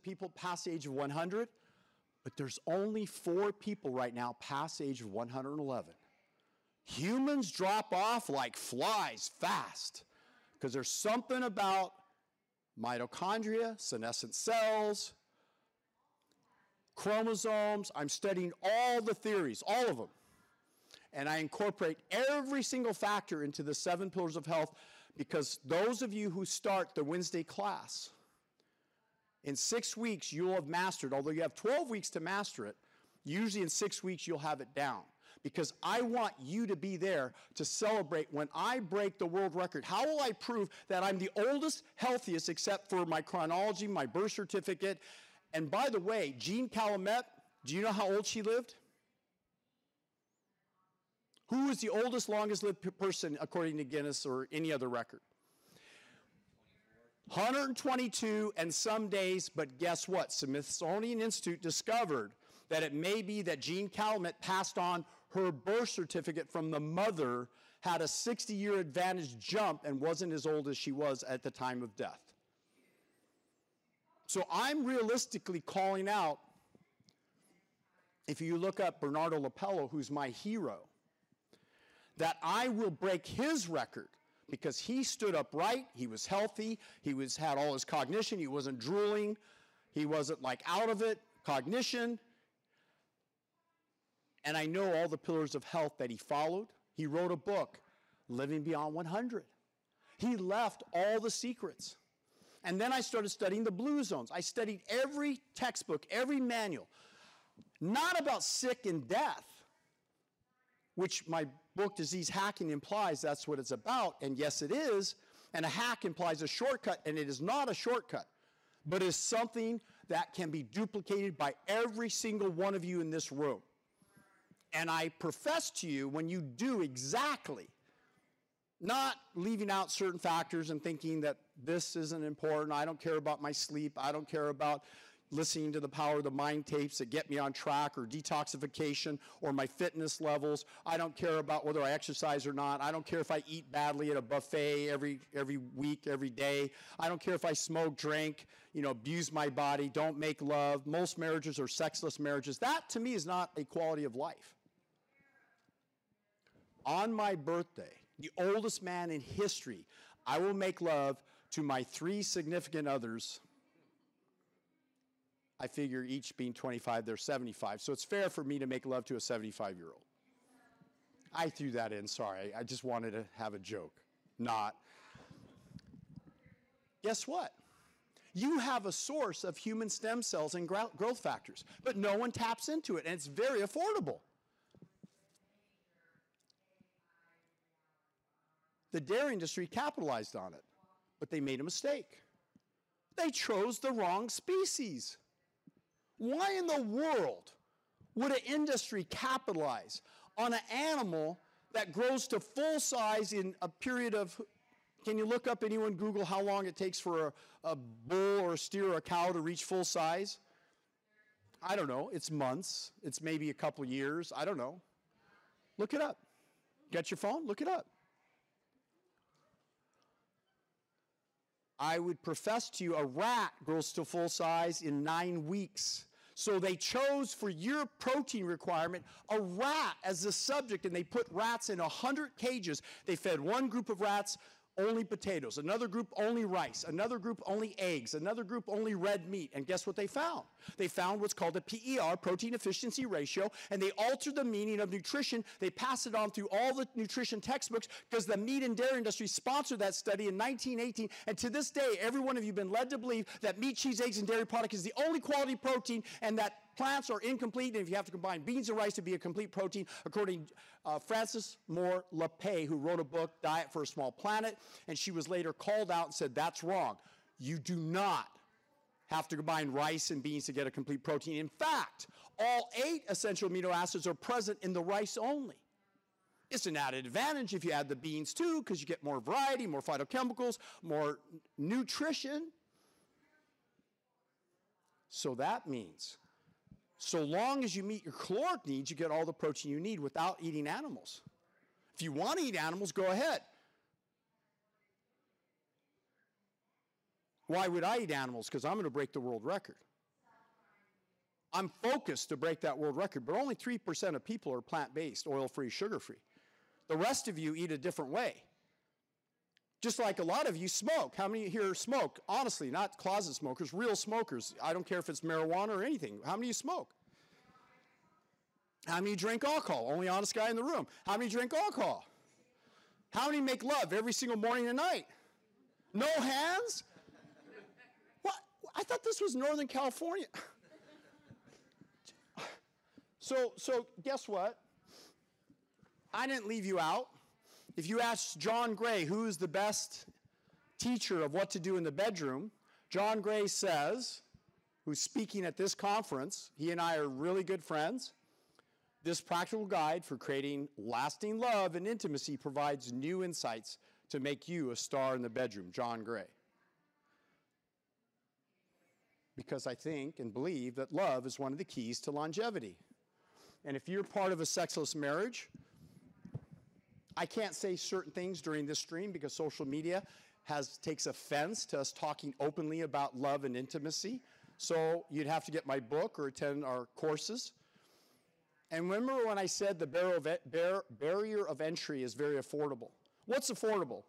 of people past the age of 100, but there's only four people right now past the age of 111. Humans drop off like flies fast because there's something about mitochondria, senescent cells, chromosomes. I'm studying all the theories, all of them. And I incorporate every single factor into the seven pillars of health because those of you who start the Wednesday class, in six weeks you'll have mastered, although you have 12 weeks to master it, usually in six weeks you'll have it down. Because I want you to be there to celebrate when I break the world record. How will I prove that I'm the oldest, healthiest, except for my chronology, my birth certificate? And by the way, Jeanne Calment, do you know how old she lived? Who is the oldest, longest lived person according to Guinness or any other record? 122 and some days, but guess what? Smithsonian Institute discovered that it may be that Jeanne Calment passed on her birth certificate from the mother, had a 60 year advantage jump, and wasn't as old as she was at the time of death. So I'm realistically calling out, if you look up Bernando LaPallo, who's my hero, that I will break his record because he stood upright, he was healthy, he was had all his cognition, he wasn't drooling, he wasn't like out of it, cognition. And I know all the pillars of health that he followed. He wrote a book, Living Beyond 100. He left all the secrets. And then I started studying the blue zones. I studied every textbook, every manual, not about sick and death, which my book, Disease Hacking, implies that's what it's about. And yes, it is. And a hack implies a shortcut, and it is not a shortcut, but is something that can be duplicated by every single one of you in this room. And I profess to you, when you do exactly, not leaving out certain factors and thinking that this isn't important, I don't care about my sleep, I don't care about listening to the power of the mind tapes that get me on track or detoxification or my fitness levels. I don't care about whether I exercise or not. I don't care if I eat badly at a buffet every, every week, every day. I don't care if I smoke, drink, you know, abuse my body, don't make love. Most marriages are sexless marriages. That to me is not a quality of life. On my birthday, the oldest man in history, I will make love to my three significant others I figure each being 25, they're 75. So it's fair for me to make love to a 75 year old. I threw that in, sorry. I just wanted to have a joke. Not. Guess what? You have a source of human stem cells and growth factors, but no one taps into it, and it's very affordable. The dairy industry capitalized on it, but they made a mistake. They chose the wrong species. Why in the world would an industry capitalize on an animal that grows to full size in a period of can you look up anyone google how long it takes for a, a, bull or a steer or a cow to reach full size? I don't know. It's months. It's maybe a couple years. I don't know. Look it up. Get your phone? Look it up. I would profess to you a rat grows to full size in nine weeks so they chose for your protein requirement a rat as the subject, and they put rats in 100 cages. They fed one group of rats only potatoes, another group only rice, another group only eggs, another group only red meat. And guess what they found? They found what's called a PER, protein efficiency ratio, and they altered the meaning of nutrition. They passed it on through all the nutrition textbooks because the meat and dairy industry sponsored that study in 1918. And to this day, every one of you have been led to believe that meat, cheese, eggs, and dairy product is the only quality protein and that plants are incomplete, and if you have to combine beans and rice to be a complete protein, according to uh, Frances Moore Lappé, who wrote a book, Diet for a Small Planet, and she was later called out and said, That's wrong. You do not have to combine rice and beans to get a complete protein. In fact, all eight essential amino acids are present in the rice only. It's an added advantage if you add the beans too, because you get more variety, more phytochemicals, more nutrition. So that means so long as you meet your caloric needs, you get all the protein you need without eating animals. If you want to eat animals, go ahead. Why would I eat animals? Because I'm going to break the world record. I'm focused to break that world record, but only 3% of people are plant based, oil free, sugar free. The rest of you eat a different way. Just like a lot of you smoke. How many here smoke? Honestly, not closet smokers, real smokers. I don't care if it's marijuana or anything. How many you smoke? How many drink alcohol? Only honest guy in the room. How many drink alcohol? How many make love every single morning and night? No hands? What? I thought this was Northern California. So, so guess what? I didn't leave you out. If you ask John Gray, who is the best teacher of what to do in the bedroom, John Gray says, who's speaking at this conference, he and I are really good friends. This practical guide for creating lasting love and intimacy provides new insights to make you a star in the bedroom, John Gray. Because I think and believe that love is one of the keys to longevity. And if you're part of a sexless marriage, I can't say certain things during this stream because social media has takes offense to us talking openly about love and intimacy. So you'd have to get my book or attend our courses. And remember when I said the barrier of entry is very affordable? What's affordable?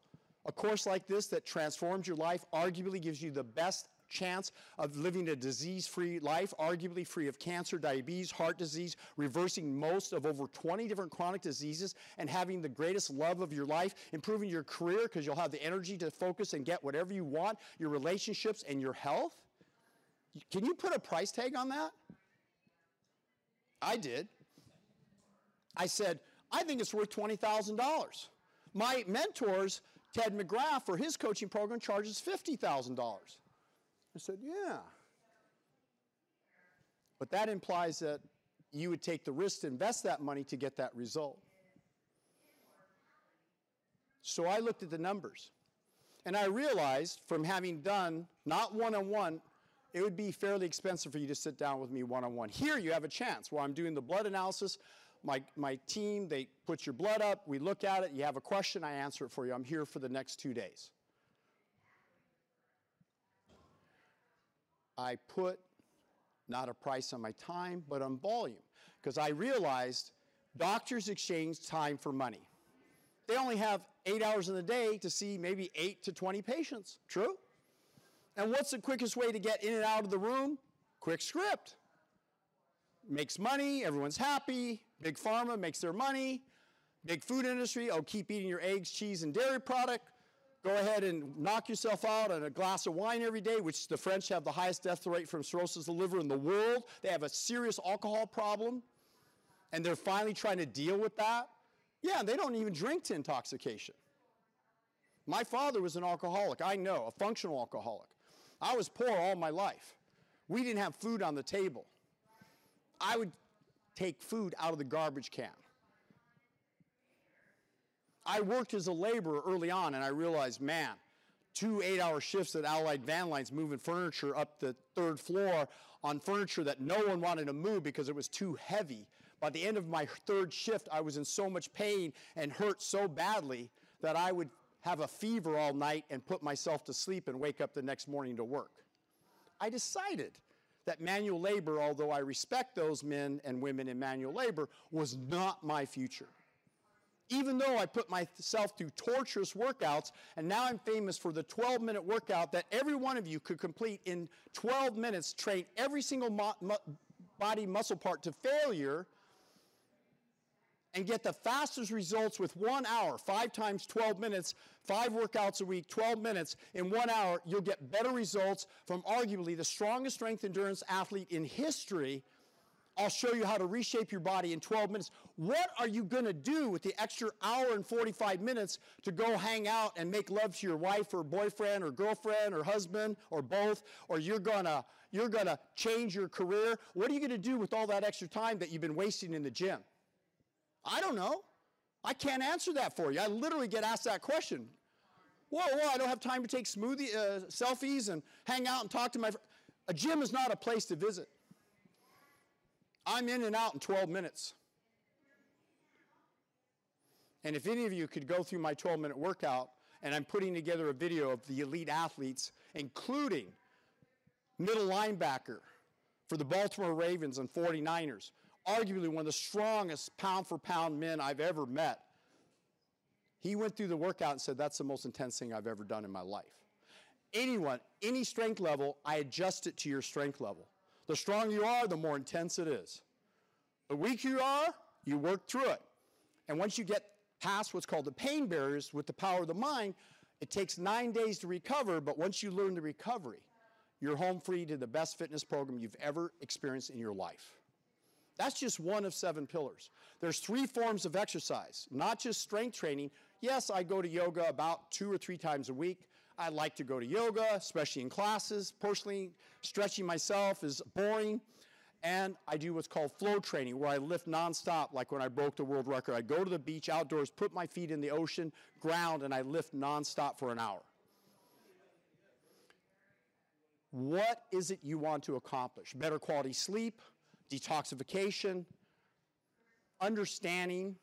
A course like this that transforms your life arguably gives you the best chance of living a disease free life, arguably free of cancer, diabetes, heart disease, reversing most of over 20 different chronic diseases, and having the greatest love of your life, improving your career because you'll have the energy to focus and get whatever you want, your relationships, and your health. Can you put a price tag on that? I did. I said, I think it's worth $20,000. My mentors, Ted McGrath, for his coaching program charges $50,000. I said, Yeah. But that implies that you would take the risk to invest that money to get that result. So I looked at the numbers. And I realized from having done not one on one, it would be fairly expensive for you to sit down with me one on one. Here you have a chance where I'm doing the blood analysis. My, my team, they put your blood up, we look at it, you have a question, I answer it for you. I'm here for the next two days. I put not a price on my time, but on volume, because I realized doctors exchange time for money. They only have eight hours in the day to see maybe eight to 20 patients. True? And what's the quickest way to get in and out of the room? Quick script. Makes money, everyone's happy. Big pharma makes their money. Big food industry, oh, keep eating your eggs, cheese, and dairy product go ahead and knock yourself out on a glass of wine every day, which the French have the highest death rate from cirrhosis of the liver in the world. They have a serious alcohol problem, and they're finally trying to deal with that. Yeah, they don't even drink to intoxication. My father was an alcoholic, I know, a functional alcoholic. I was poor all my life. We didn't have food on the table. I would take food out of the garbage can. I worked as a laborer early on and I realized, man, two eight hour shifts at Allied Van Lines moving furniture up the third floor on furniture that no one wanted to move because it was too heavy. By the end of my third shift, I was in so much pain and hurt so badly that I would have a fever all night and put myself to sleep and wake up the next morning to work. I decided that manual labor, although I respect those men and women in manual labor, was not my future even though I put myself through torturous workouts, and now I'm famous for the 12 minute workout that every one of you could complete in 12 minutes, train every single mo- mo- body muscle part to failure, and get the fastest results with one hour, five times 12 minutes, five workouts a week, 12 minutes, in one hour, you'll get better results from arguably the strongest strength endurance athlete in history I'll show you how to reshape your body in 12 minutes. What are you going to do with the extra hour and 45 minutes to go hang out and make love to your wife or boyfriend or girlfriend or husband or both or you're going to you're going to change your career? What are you going to do with all that extra time that you've been wasting in the gym? I don't know. I can't answer that for you. I literally get asked that question. Whoa, whoa, I don't have time to take smoothie uh, selfies and hang out and talk to my friends. A gym is not a place to visit. I'm in and out in 12 minutes. And if any of you could go through my 12 minute workout, and I'm putting together a video of the elite athletes, including middle linebacker for the Baltimore Ravens and 49ers, arguably one of the strongest pound for pound men I've ever met. He went through the workout and said, That's the most intense thing I've ever done in my life. Anyone, any strength level, I adjust it to your strength level. The stronger you are, the more intense it is. The weaker you are, you work through it. And once you get past what's called the pain barriers with the power of the mind, it takes nine days to recover, but once you learn the recovery, you're home free to the best fitness program you've ever experienced in your life. That's just one of seven pillars. There's three forms of exercise, not just strength training. Yes, I go to yoga about two or three times a week. I like to go to yoga, especially in classes. Personally, stretching myself is boring. And I do what's called flow training, where I lift nonstop, like when I broke the world record. I go to the beach outdoors, put my feet in the ocean, ground, and I lift nonstop for an hour. What is it you want to accomplish? Better quality sleep, detoxification, understanding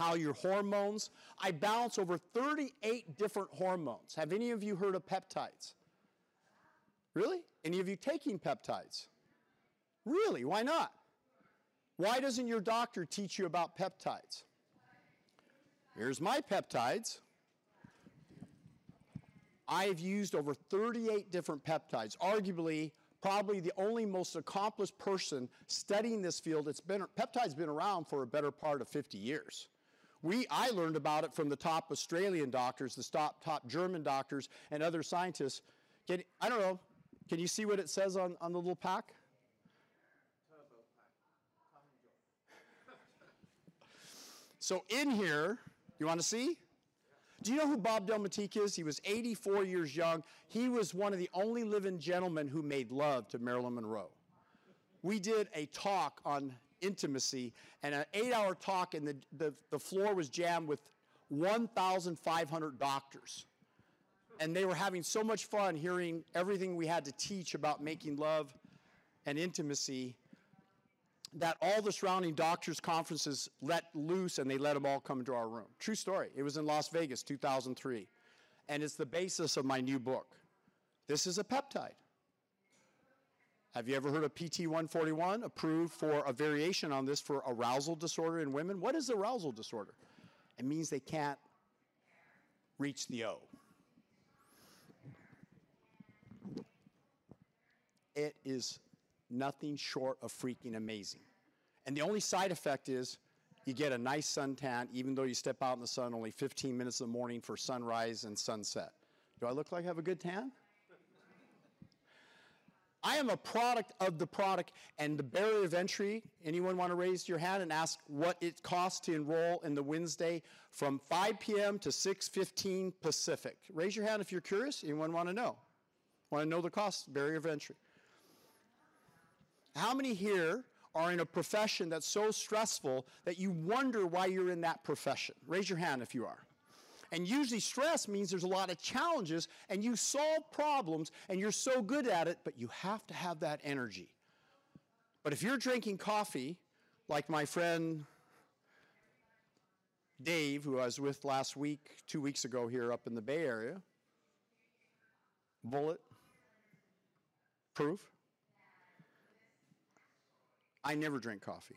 how your hormones. I balance over 38 different hormones. Have any of you heard of peptides? Really? Any of you taking peptides? Really? Why not? Why doesn't your doctor teach you about peptides? Here's my peptides. I've used over 38 different peptides, arguably probably the only most accomplished person studying this field. It's been peptides been around for a better part of 50 years. We, I learned about it from the top Australian doctors, the top, top German doctors, and other scientists. Can, I don't know, can you see what it says on, on the little pack? So in here, you want to see? Do you know who Bob Delmonteque is? He was 84 years young. He was one of the only living gentlemen who made love to Marilyn Monroe. We did a talk on intimacy and an eight hour talk, and the, the, the floor was jammed with 1,500 doctors. And they were having so much fun hearing everything we had to teach about making love and intimacy that all the surrounding doctors' conferences let loose and they let them all come into our room. True story. It was in Las Vegas, 2003. And it's the basis of my new book. This is a peptide. Have you ever heard of PT 141 approved for a variation on this for arousal disorder in women? What is arousal disorder? It means they can't reach the O. It is nothing short of freaking amazing. And the only side effect is you get a nice suntan, even though you step out in the sun only 15 minutes in the morning for sunrise and sunset. Do I look like I have a good tan? I am a product of the product and the barrier of entry. Anyone want to raise your hand and ask what it costs to enroll in the Wednesday from 5 p.m. to 6:15 Pacific? Raise your hand if you're curious. Anyone want to know? Want to know the cost, barrier of entry? How many here are in a profession that's so stressful that you wonder why you're in that profession? Raise your hand if you are. And usually, stress means there's a lot of challenges and you solve problems and you're so good at it, but you have to have that energy. But if you're drinking coffee, like my friend Dave, who I was with last week, two weeks ago here up in the Bay Area, bullet proof. I never drink coffee.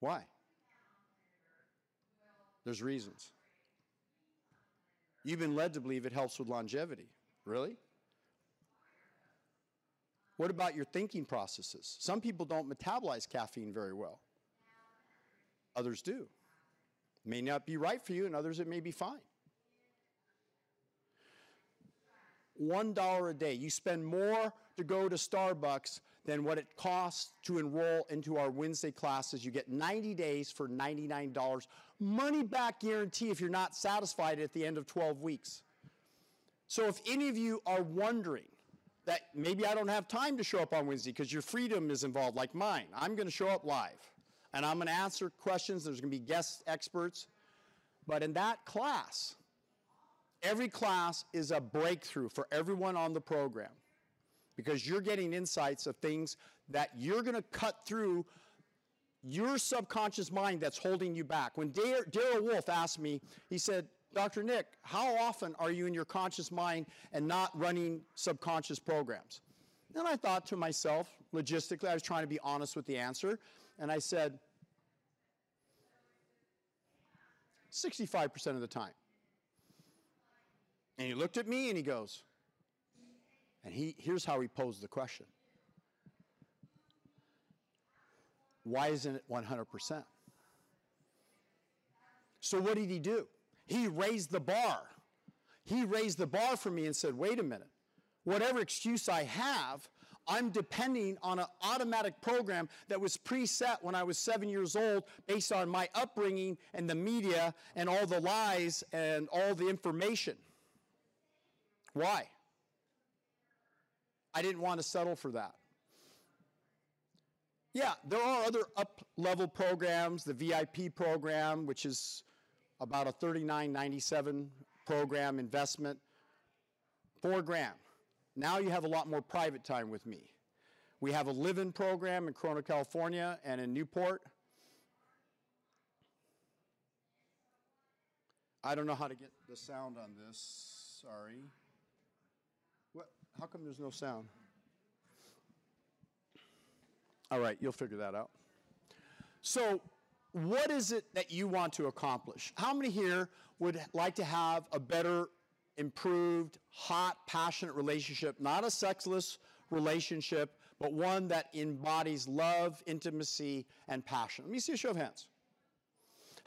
Why? There's reasons. You've been led to believe it helps with longevity. Really? What about your thinking processes? Some people don't metabolize caffeine very well. Others do. May not be right for you, and others it may be fine. $1 a day. You spend more to go to Starbucks than what it costs to enroll into our Wednesday classes. You get 90 days for $99. Money back guarantee if you're not satisfied at the end of 12 weeks. So if any of you are wondering that maybe I don't have time to show up on Wednesday because your freedom is involved, like mine, I'm going to show up live and I'm going to answer questions. There's going to be guest experts. But in that class, every class is a breakthrough for everyone on the program because you're getting insights of things that you're going to cut through your subconscious mind that's holding you back. When Darrell Wolf asked me, he said, Dr. Nick, how often are you in your conscious mind and not running subconscious programs? And I thought to myself, logistically, I was trying to be honest with the answer, and I said, 65% of the time. And he looked at me and he goes, and he, here's how he posed the question Why isn't it 100%? So, what did he do? He raised the bar. He raised the bar for me and said, wait a minute, whatever excuse I have, I'm depending on an automatic program that was preset when I was seven years old based on my upbringing and the media and all the lies and all the information. Why? I didn't want to settle for that. Yeah, there are other up level programs, the VIP program, which is about a 39.97 program investment, four grand. Now you have a lot more private time with me. We have a live-in program in Corona, California and in Newport. I don't know how to get the sound on this. Sorry. What? How come there's no sound? All right, you'll figure that out. So, what is it that you want to accomplish? How many here would like to have a better, improved, hot, passionate relationship, not a sexless relationship, but one that embodies love, intimacy, and passion? Let me see a show of hands.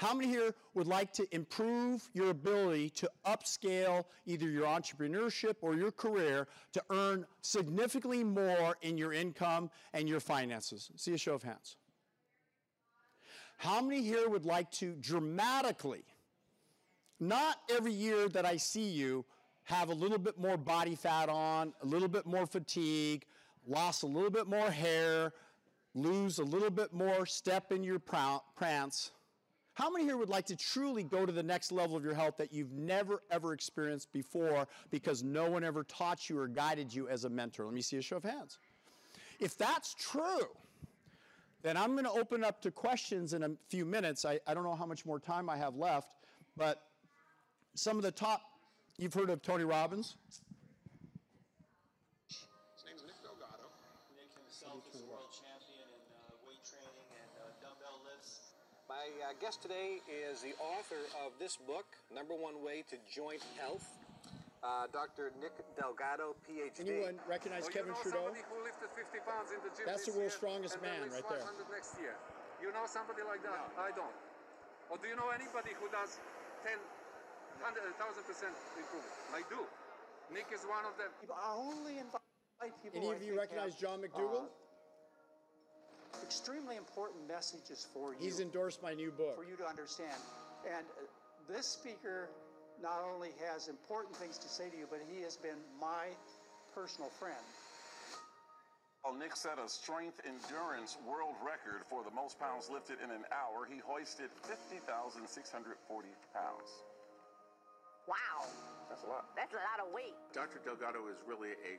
How many here would like to improve your ability to upscale either your entrepreneurship or your career to earn significantly more in your income and your finances? See a show of hands. How many here would like to dramatically, not every year that I see you, have a little bit more body fat on, a little bit more fatigue, lost a little bit more hair, lose a little bit more step in your prance? How many here would like to truly go to the next level of your health that you've never ever experienced before because no one ever taught you or guided you as a mentor? Let me see a show of hands. If that's true, then I'm going to open up to questions in a few minutes. I, I don't know how much more time I have left, but some of the top, you've heard of Tony Robbins? My uh, guest today is the author of this book, Number One Way to Joint Health. Uh, Dr. Nick Delgado, PhD. Anyone recognize Oh, Kevin you know Trudeau? somebody who lifted 50 pounds in the gym That's this the world's strongest and man right there. next year. You know somebody like that? I don't. Or do you know anybody who does 10, 100, 1000 percent improvement? I do. Nick is one of them. I only invite people. Any of you recognize John McDougall? uh, extremely important messages for you. He's endorsed my new book. for you to understand. And uh, this speaker not only has important things to say to you, but he has been my personal friend. While Nick set a strength endurance world record for the most pounds lifted in an hour, he hoisted 50,640 pounds. Wow, That's a lot. that's a lot of weight. Dr. Delgado is really a,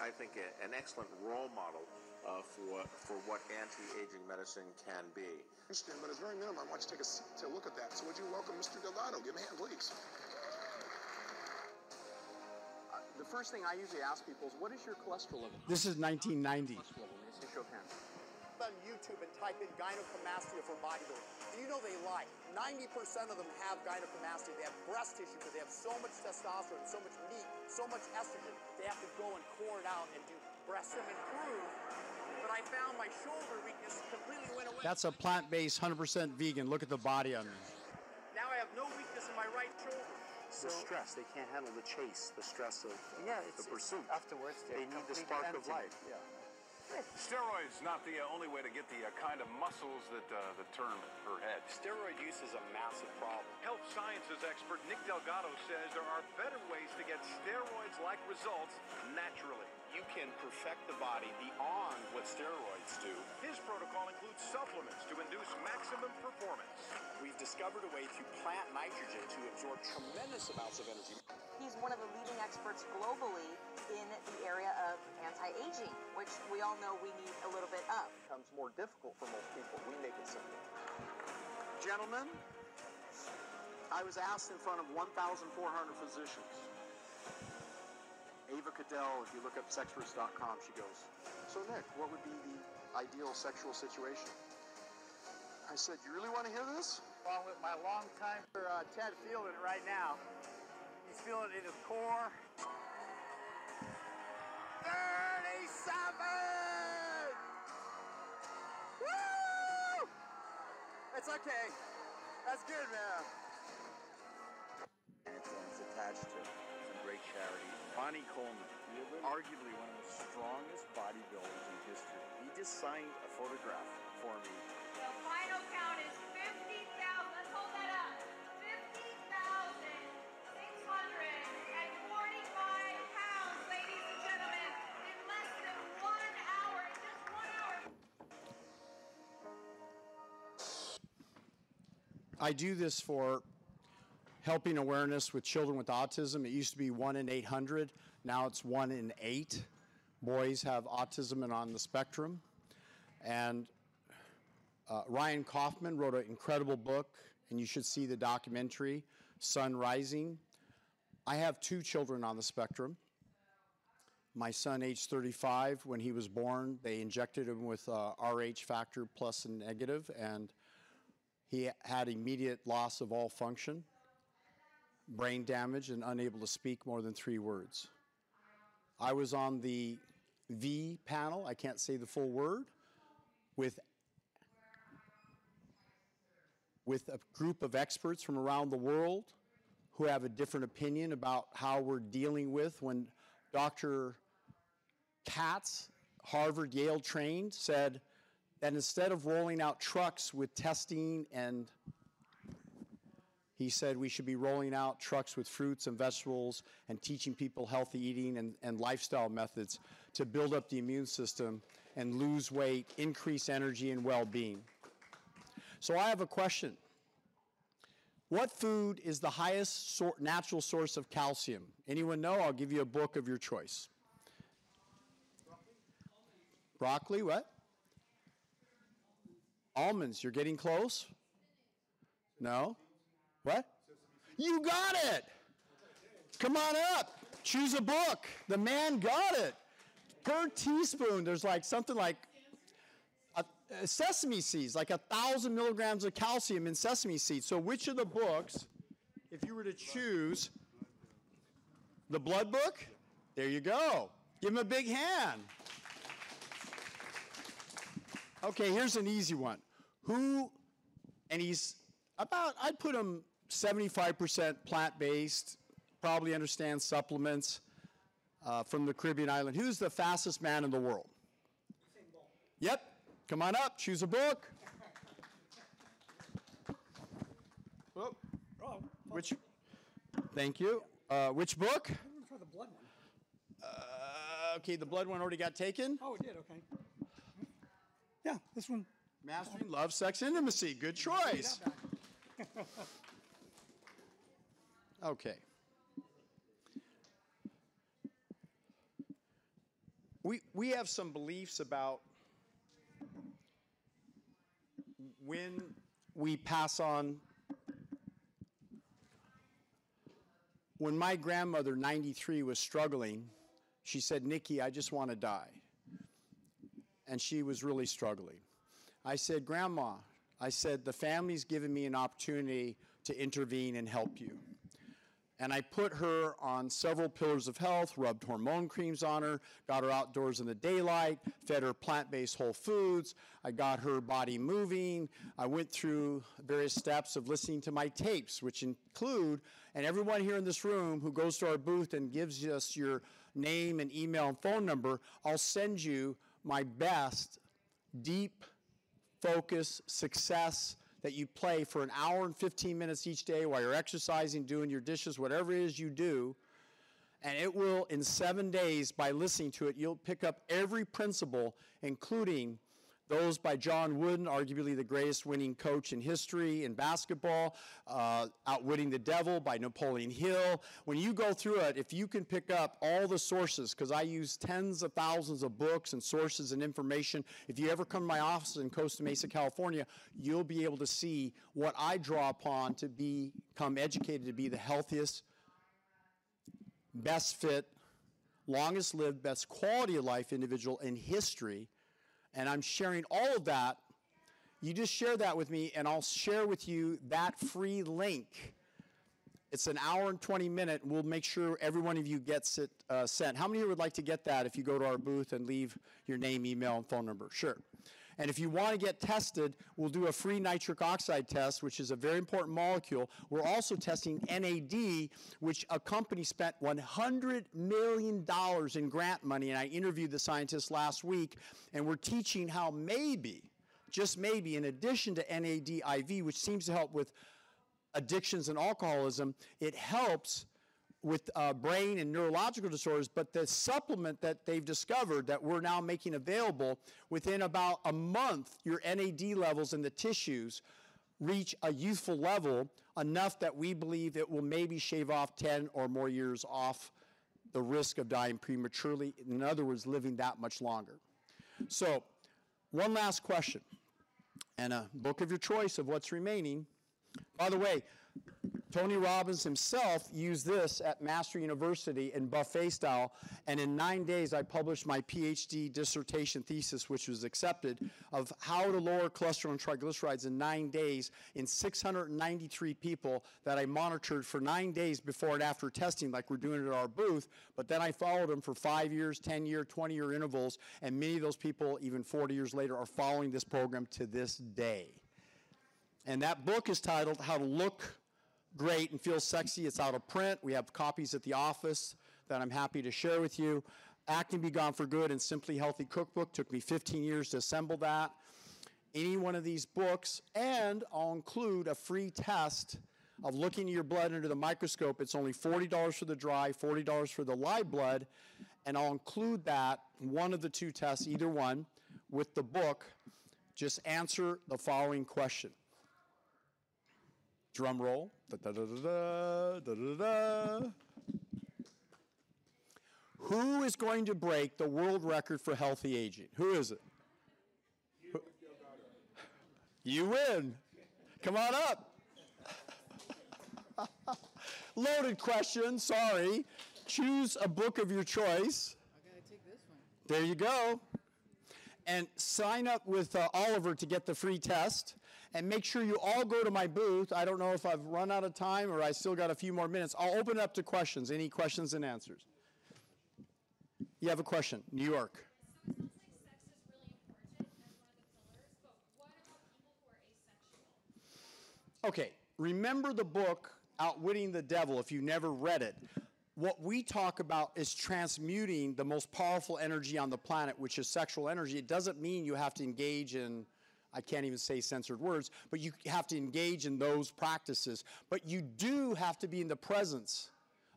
I think, a, an excellent role model uh, for for what anti-aging medicine can be. understand, but it's very minimum. I want you to take a, s- to look at that. So would you welcome Mr. Delgado? Give him a hand, please. Uh, The first thing I usually ask people is, what is your cholesterol level? This is 1990. Cholesterol level. Let me see a show of hands. on YouTube and type in gynecomastia for bodybuilding. Do you know they lie? 90% of them have gynecomastia. They have breast tissue because they have so much testosterone, so much meat, so much estrogen. They have to go and core it out and do breast them improve. But I found my shoulder weakness completely went away. That's a plant-based, 100% vegan. Look at the body on me. now I have no weakness in my right shoulder. the stress, they can't handle the chase, the stress of Yeah, the pursuit. afterwards. They need the spark of life. Yeah. Steroids not the uh, only way to get the uh, kind of muscles that uh, that turn her head. Steroid use is a massive problem. Health sciences expert Nick Delgado says there are better ways to get steroids-like results naturally. You can perfect the body beyond what steroids do. His protocol includes supplements to induce maximum performance. We've discovered a way through plant nitrogen to absorb tremendous amounts of energy. He's one of the leading experts globally in the area of anti-aging, which we all know we need a little bit of. becomes more difficult for most people. We make it simple. Gentlemen, I was asked in front of 1,400 physicians Ava Cadell, if you look up sexperts.com, she goes, So, Nick, what would be the ideal sexual situation? I said, You really want to hear this? Along with my longtime uh, Ted feeling it right now. He's feeling it in his core. 37! Woo! It's okay. That's good, man. It's, it's attached to some great charities. Ronnie Coleman, arguably one of the strongest bodybuilders in history. He just signed a photograph for me. The final count is 50,000. Let's hold that up. 50,645 pounds, ladies and gentlemen, in less than one hour. In just one hour. I do this for helping awareness with children with autism. It used to be 1 in 800, now it's 1 in 8 boys have autism and on the spectrum. And uh, Raun Kaufman wrote an incredible book, and you should see the documentary, Sun Rising. I have two children on the spectrum. My son, age 35, when he was born, they injected him with uh, RH factor plus and negative, and he had immediate loss of all function, brain damage, and unable to speak more than three words. I was on the V panel, I can't say the full word, with, with a group of experts from around the world who have a different opinion about how we're dealing with when Dr. Katz, Harvard, Yale trained, said that instead of rolling out trucks with testing and he said we should be rolling out trucks with fruits and vegetables and teaching people healthy eating and, and lifestyle methods to build up the immune system and lose weight, increase energy and well-being. So I have a question. What food is the highest sor- natural source of calcium? Anyone know? I'll give you a book of your choice. Broccoli, what? Almonds, you're getting close? No? What? You got it! Come on up. Choose a book. The man got it. Per teaspoon, there's like something like a, sesame seeds, like a thousand milligrams of calcium in sesame seeds. So, which of the books, if you were to choose, the blood book? There you go. Give him a big hand. Okay, here's an easy one. Who, and he's about, I'd put him 75% plant based, probably understands supplements uh, from the Caribbean island. Who's the fastest man in the world? Yep, come on up, choose a book. Whoop. Which, thank you. Uh, which book? The blood one. Uh, okay, the blood one already got taken. Oh, it did. Okay. Yeah, this one. Mastering Love, Sex, Intimacy. Good choice. Okay. We, we have some beliefs about when we pass on. When my grandmother, 93, was struggling, she said, Nikki, I just want to die. And she was really struggling. I said, Grandma, I said, the family's given me an opportunity to intervene and help you. And I put her on several pillars of health, rubbed hormone creams on her, got her outdoors in the daylight, fed her plant based whole foods. I got her body moving. I went through various steps of listening to my tapes, which include, and everyone here in this room who goes to our booth and gives us your name and email and phone number, I'll send you my best, deep, focus, success that you play for an hour and 15 minutes each day while you're exercising, doing your dishes, whatever it is you do. And it will, in seven days, by listening to it, you'll pick up every principle, including those by John Wooden, arguably the greatest winning coach in history in basketball, uh, Outwitting the Devil by Napoleon Hill. When you go through it, if you can pick up all the sources, because I use tens of thousands of books and sources and information, if you ever come to my office in Costa Mesa, California, you'll be able to see what I draw upon to become educated to be the healthiest, best fit, longest lived, best quality of life individual in history. And I'm sharing all of that. You just share that with me, and I'll share with you that free link. It's an hour and 20 minute. We'll make sure every one of you gets it uh, sent. How many of you would like to get that if you go to our booth and leave your name, email, and phone number? Sure. And if you want to get tested, we'll do a free nitric oxide test, which is a very important molecule. We're also testing NAD, which a company spent $100 million in grant money. And I interviewed the scientists last week, and we're teaching how maybe, just maybe, in addition to NAD IV, which seems to help with addictions and alcoholism, it helps with uh, brain and neurological disorders, but the supplement that they've discovered that we're now making available within about a month, your NAD levels in the tissues reach a youthful level enough that we believe it will maybe shave off 10 or more years off the risk of dying prematurely. In other words, living that much longer. So, one last question, and a book of your choice of what's remaining. By the way, Tony Robbins himself used this at Mastery University in buffet style, and in nine days I published my PhD dissertation thesis, which was accepted, of how to lower cholesterol and triglycerides in nine days in 693 people that I monitored for nine days before and after testing, like we're doing at our booth. But then I followed them for five years, 10 year, 20 year intervals, and many of those people, even 40 years later, are following this program to this day. And that book is titled How to Look Great and Feel Sexy. It's out of print. We have copies at the office that I'm happy to share with you. Acne Be Gone for Good and Simply Healthy Cookbook took me 15 years to assemble that. Any one of these books, and I'll include a free test of looking at your blood under the microscope. It's only $40 for the dry, $40 for the live blood, and I'll include that, one of the two tests, either one, with the book. Just answer the following question Drum roll. Da, da, da. Who is going to break the world record for healthy aging? Who is it? Who- You win. Come on up. Loaded question, sorry. Choose a book of your choice. There you go. And sign up with uh, Oliver to get the free test. And make sure you all go to my booth. I don't know if I've run out of time or I still got a few more minutes. I'll open it up to questions. Any questions and answers? You have a question, New York. Okay, remember the book Outwitting the Devil if you never read it. What we talk about is transmuting the most powerful energy on the planet, which is sexual energy. It doesn't mean you have to engage in, I can't even say censored words, but you have to engage in those practices. But you do have to be in the presence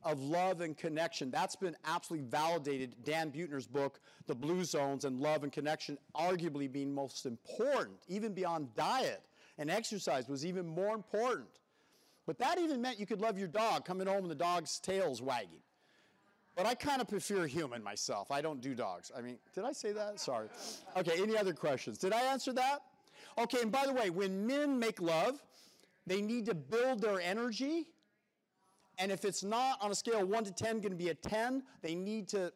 of love and connection. That's been absolutely validated. Dan Buettner's book, The Blue Zones and Love and Connection, arguably being most important, even beyond diet and exercise, was even more important. But that even meant you could love your dog coming home and the dog's tail's wagging. But I kind of prefer human myself. I don't do dogs. I mean, did I say that? Sorry. Okay, any other questions? Did I answer that? Okay, and by the way, when men make love, they need to build their energy. And if it's not on a scale of 1 to 10 going to be a 10, they need to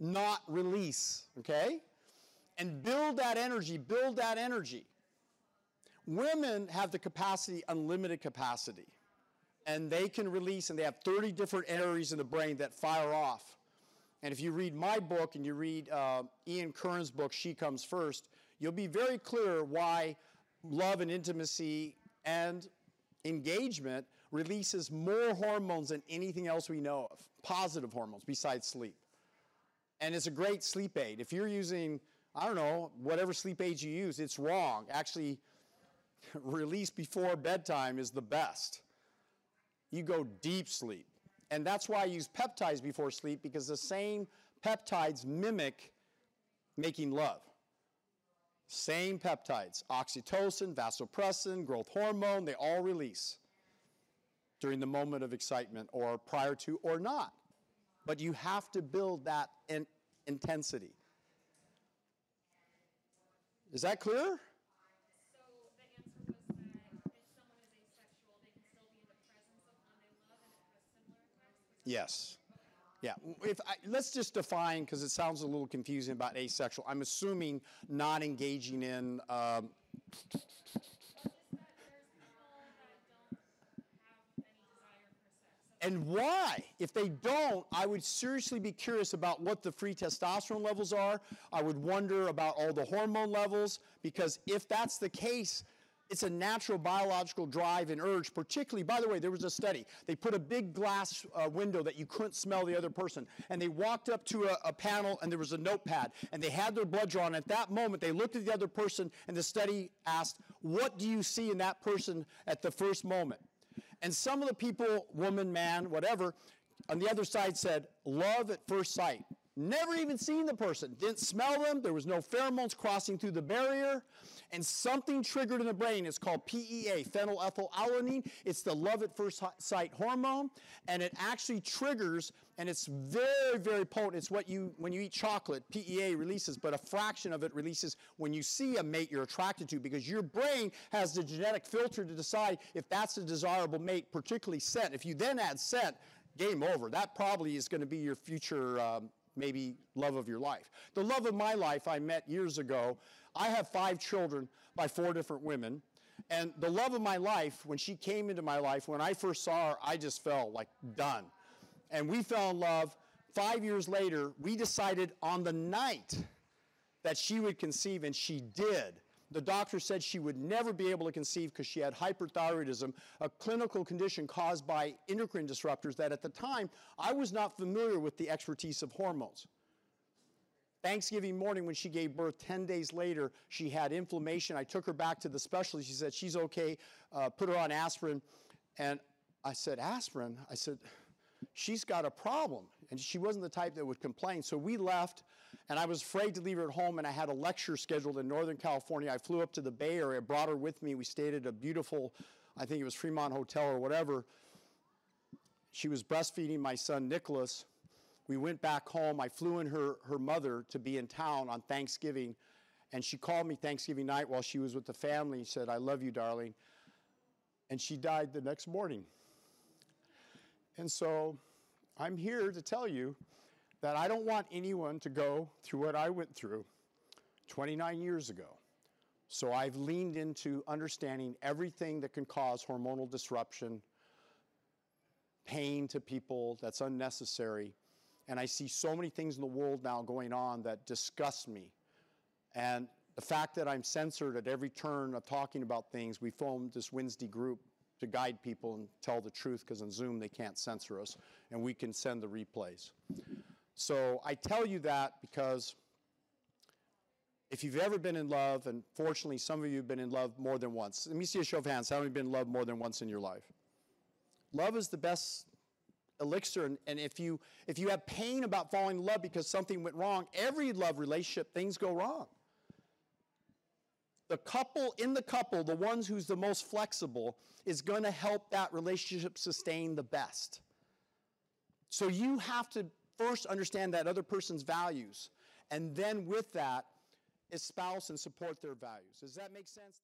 not release, okay? And build that energy, build that energy. Women have the capacity, unlimited capacity. And they can release, and they have 30 different areas in the brain that fire off. And if you read my book and you read uh, Ian Kerner's book, She Comes First, you'll be very clear why love and intimacy and engagement releases more hormones than anything else we know of, positive hormones besides sleep. And it's a great sleep aid. If you're using, I don't know, whatever sleep aid you use, it's wrong. Actually, release before bedtime is the best. You go deep sleep. And that's why I use peptides before sleep because the same peptides mimic making love. Same peptides oxytocin, vasopressin, growth hormone, they all release during the moment of excitement or prior to or not. But you have to build that in intensity. Is that clear? Yes. Yeah, if I, let's just define because it sounds a little confusing about asexual. I'm assuming not engaging in. Um, and why? If they don't, I would seriously be curious about what the free testosterone levels are. I would wonder about all the hormone levels because if that's the case, it's a natural biological drive and urge, particularly, by the way, there was a study. They put a big glass uh, window that you couldn't smell the other person, and they walked up to a, a panel and there was a notepad, and they had their blood drawn. At that moment, they looked at the other person, and the study asked, What do you see in that person at the first moment? And some of the people, woman, man, whatever, on the other side said, Love at first sight. Never even seen the person, didn't smell them, there was no pheromones crossing through the barrier, and something triggered in the brain. is called PEA, phenylethylalanine. It's the love at first sight hormone, and it actually triggers, and it's very, very potent. It's what you, when you eat chocolate, PEA releases, but a fraction of it releases when you see a mate you're attracted to, because your brain has the genetic filter to decide if that's a desirable mate, particularly scent. If you then add scent, game over. That probably is going to be your future um, maybe love of your life. The love of my life I met years ago. I have five children by four different women. And the love of my life, when she came into my life, when I first saw her, I just felt like done. And we fell in love. Five years later, we decided on the night that she would conceive, and she did. The doctor said she would never be able to conceive because she had hyperthyroidism, a clinical condition caused by endocrine disruptors that at the time I was not familiar with the expertise of hormones. Thanksgiving morning, when she gave birth, 10 days later, she had inflammation. I took her back to the specialist. She said, She's okay, uh, put her on aspirin. And I said, Aspirin? I said, She's got a problem. And she wasn't the type that would complain. So we left, and I was afraid to leave her at home, and I had a lecture scheduled in Northern California. I flew up to the Bay Area, brought her with me. We stayed at a beautiful, I think it was Fremont Hotel or whatever. She was breastfeeding my son Nicholas. We went back home. I flew in her, her mother to be in town on Thanksgiving, and she called me Thanksgiving night while she was with the family. She said, I love you, darling. And she died the next morning. And so I'm here to tell you that I don't want anyone to go through what I went through 29 years ago. So I've leaned into understanding everything that can cause hormonal disruption, pain to people that's unnecessary. And I see so many things in the world now going on that disgust me. And the fact that I'm censored at every turn of talking about things, we formed this Wednesday group to guide people and tell the truth because on Zoom they can't censor us and we can send the replays. So I tell you that because if you've ever been in love, and fortunately some of you have been in love more than once, let me see a show of hands. How many have been in love more than once in your life? Love is the best elixir and, and if you if you have pain about falling in love because something went wrong every love relationship things go wrong the couple in the couple, the ones who's the most flexible, is going to help that relationship sustain the best. So you have to first understand that other person's values, and then with that, espouse and support their values. Does that make sense?